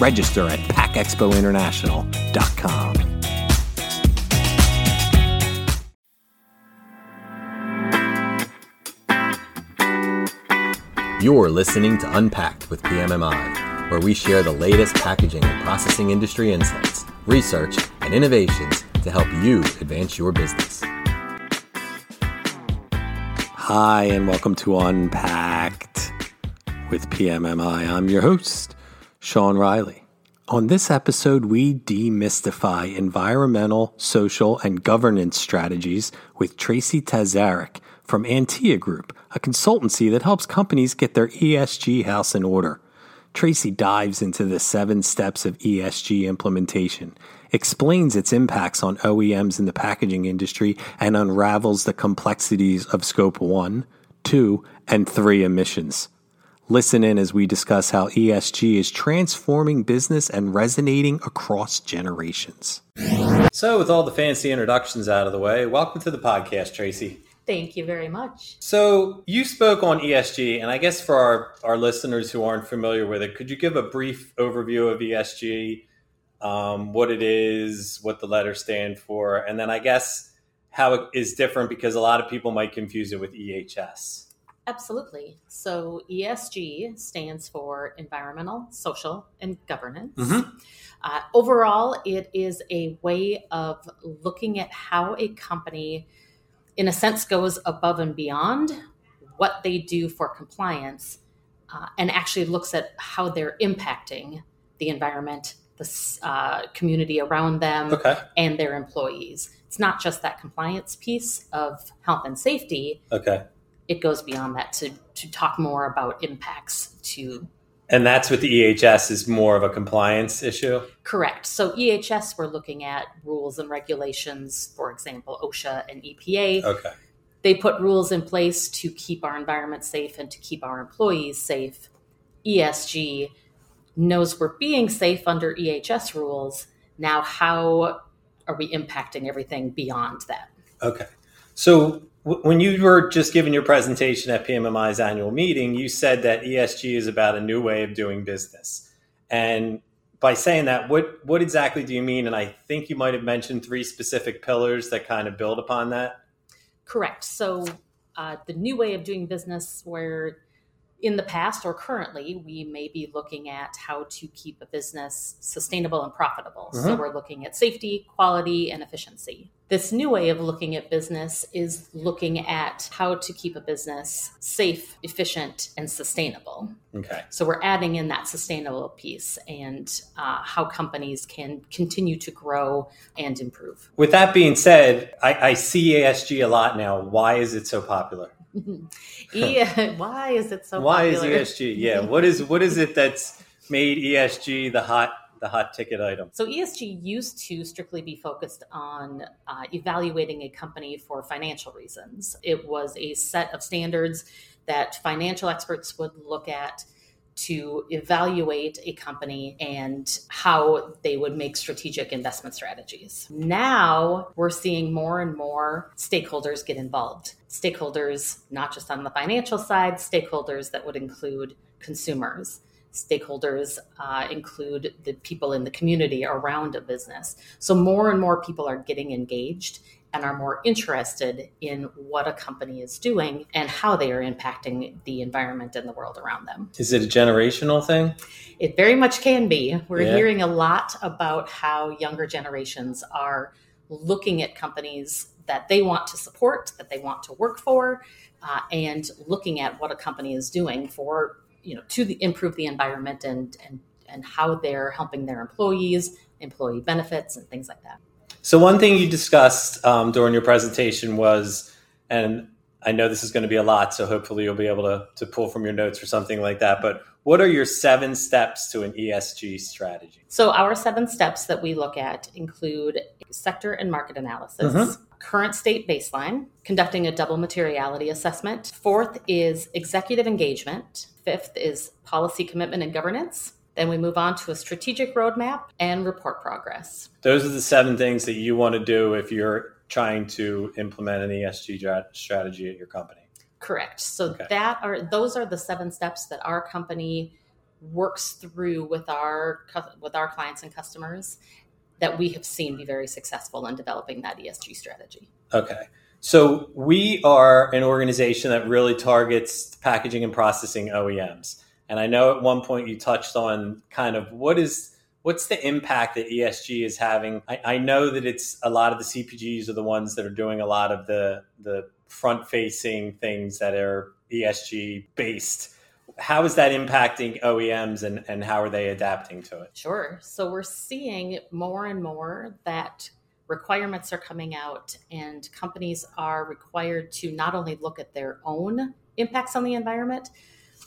Register at packexpointernational.com. You're listening to Unpacked with PMMI, where we share the latest packaging and processing industry insights, research, and innovations to help you advance your business. Hi, and welcome to Unpacked with PMMI. I'm your host, Sean Riley. On this episode, we demystify environmental, social, and governance strategies with Tracy Taszarek from Antea Group, a consultancy that helps companies get their ESG house in order. Tracy dives into the seven steps of ESG implementation, explains its impacts on OEMs in the packaging industry, and unravels the complexities of Scope 1, 2, and 3 emissions. Listen in as we discuss how ESG is transforming business and resonating across generations. So, with all the fancy introductions out of the way, welcome to the podcast, Tracy. Thank you very much. So, you spoke on ESG, and I guess for our, our listeners who aren't familiar with it, could you give a brief overview of ESG, um, what it is, what the letters stand for, and then I guess how it is different because a lot of people might confuse it with EHS? Absolutely. So ESG stands for environmental, social, and governance. Mm-hmm. Uh, overall, it is a way of looking at how a company, in a sense, goes above and beyond what they do for compliance uh, and actually looks at how they're impacting the environment, the uh, community around them, Okay. and their employees. It's not just that compliance piece of health and safety, Okay. It goes beyond that to to talk more about impacts to And that's what the EHS is more of a compliance issue? correct. So EHS we're looking at rules and regulations, for example, OSHA and EPA. Okay. They put rules in place to keep our environment safe and to keep our employees safe. ESG knows we're being safe under EHS rules. Now how are we impacting everything beyond that? Okay. So when you were just giving your presentation at PMMI's annual meeting, you said that ESG is about a new way of doing business. And by saying that, what what exactly do you mean? And I think you might have mentioned three specific pillars that kind of build upon that. Correct. So, uh, the new way of doing business, where in the past or currently, we may be looking at how to keep a business sustainable and profitable. So, Mhm. we're looking at safety, quality, and efficiency. This new way of looking at business is looking at how to keep a business safe, efficient, and sustainable. Okay. So, we're adding in that sustainable piece and uh, how companies can continue to grow and improve. With that being said, I, I see ESG a lot now. Why is it so popular? E- why is it so popular? Why popular? is ESG? Yeah. What is what is it that's made ESG the hot the hot ticket item? So ESG used to strictly be focused on uh, evaluating a company for financial reasons. It was a set of standards that financial experts would look at to evaluate a company and how they would make strategic investment strategies. Now we're seeing more and more stakeholders get involved. Stakeholders, not just on the financial side, stakeholders that would include consumers. Stakeholders uh, include the people in the community around a business. So, more and more people are getting engaged and are more interested in what a company is doing and how they are impacting the environment and the world around them. Is it a generational thing? It very much can be. We're Yeah. hearing a lot about how younger generations are looking at companies that they want to support, that they want to work for, uh, and looking at what a company is doing for you know to the, improve the environment and and and how they're helping their employees, employee benefits, and things like that. So one thing you discussed um, during your presentation was, and I know this is going to be a lot, so hopefully you'll be able to to pull from your notes or something like that. But what are your seven steps to an ESG strategy? So, our seven steps that we look at include sector and market analysis, mm-hmm. current state baseline, conducting a double materiality assessment. Fourth is executive engagement. Fifth is policy commitment and governance. Then we move on to a strategic roadmap and report progress. Those are the seven things that you want to do if you're trying to implement an ESG strategy at your company. Correct. So okay. that are those are the seven steps that our company works through with our with our clients and customers that we have seen be very successful in developing that ESG strategy. Okay. So we are an organization that really targets packaging and processing OEMs. And I know at one point you touched on kind of what is what's the impact that ESG is having? I, I know that it's a lot of the CPGs are the ones that are doing a lot of the the front facing things that are ESG based. How is that impacting OEMs and, and how are they adapting to it? Sure. So we're seeing more and more that requirements are coming out and companies are required to not only look at their own impacts on the environment,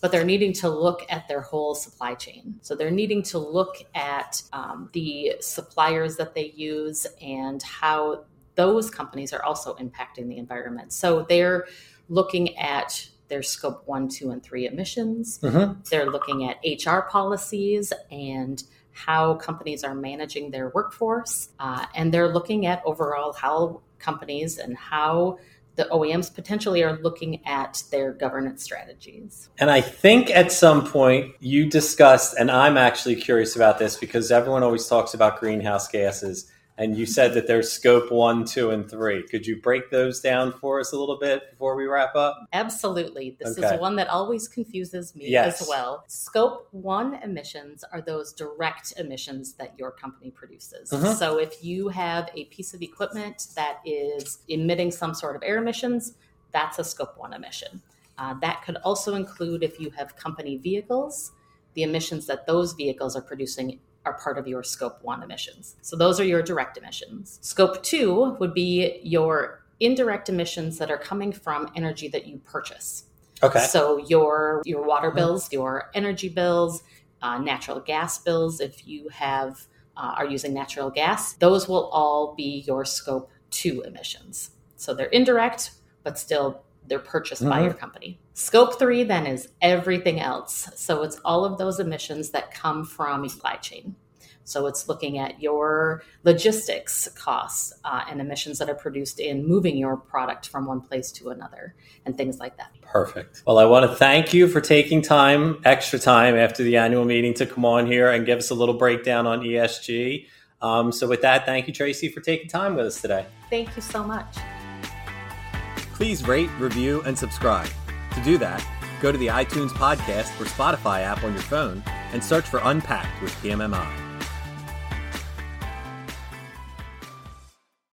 but they're needing to look at their whole supply chain. So they're needing to look at um, the suppliers that they use and how those companies are also impacting the environment. So they're looking at their scope one, two, and three emissions. Mm-hmm. They're looking at HR policies and how companies are managing their workforce. Uh, and they're looking at overall how companies and how the OEMs potentially are looking at their governance strategies. And I think at some point you discussed, and I'm actually curious about this because everyone always talks about greenhouse gases and you said that there's scope one, two, and three. Could you break those down for us a little bit before we wrap up? Absolutely. This okay. is one that always confuses me yes. as well. Scope one emissions are those direct emissions that your company produces. Mm-hmm. So if you have a piece of equipment that is emitting some sort of air emissions, that's a scope one emission. Uh, that could also include if you have company vehicles, the emissions that those vehicles are producing are part of your scope one emissions. So those are your direct emissions. Scope two would be your indirect emissions that are coming from energy that you purchase. Okay. So your your water bills, your energy bills, uh, natural gas bills, if you have uh, are using natural gas, those will all be your scope two emissions. So they're indirect, but still they're purchased mm-hmm. by your company. Scope three then is everything else. So it's all of those emissions that come from supply chain. So it's looking at your logistics costs uh, and emissions that are produced in moving your product from one place to another and things like that. Perfect. Well, I want to thank you for taking time, extra time after the annual meeting to come on here and give us a little breakdown on ESG. Um, so, with that, thank you, Tracy, for taking time with us today. Thank you so much. Please rate, review, and subscribe. To do that, go to the iTunes podcast or Spotify app on your phone and search for Unpacked with PMMI.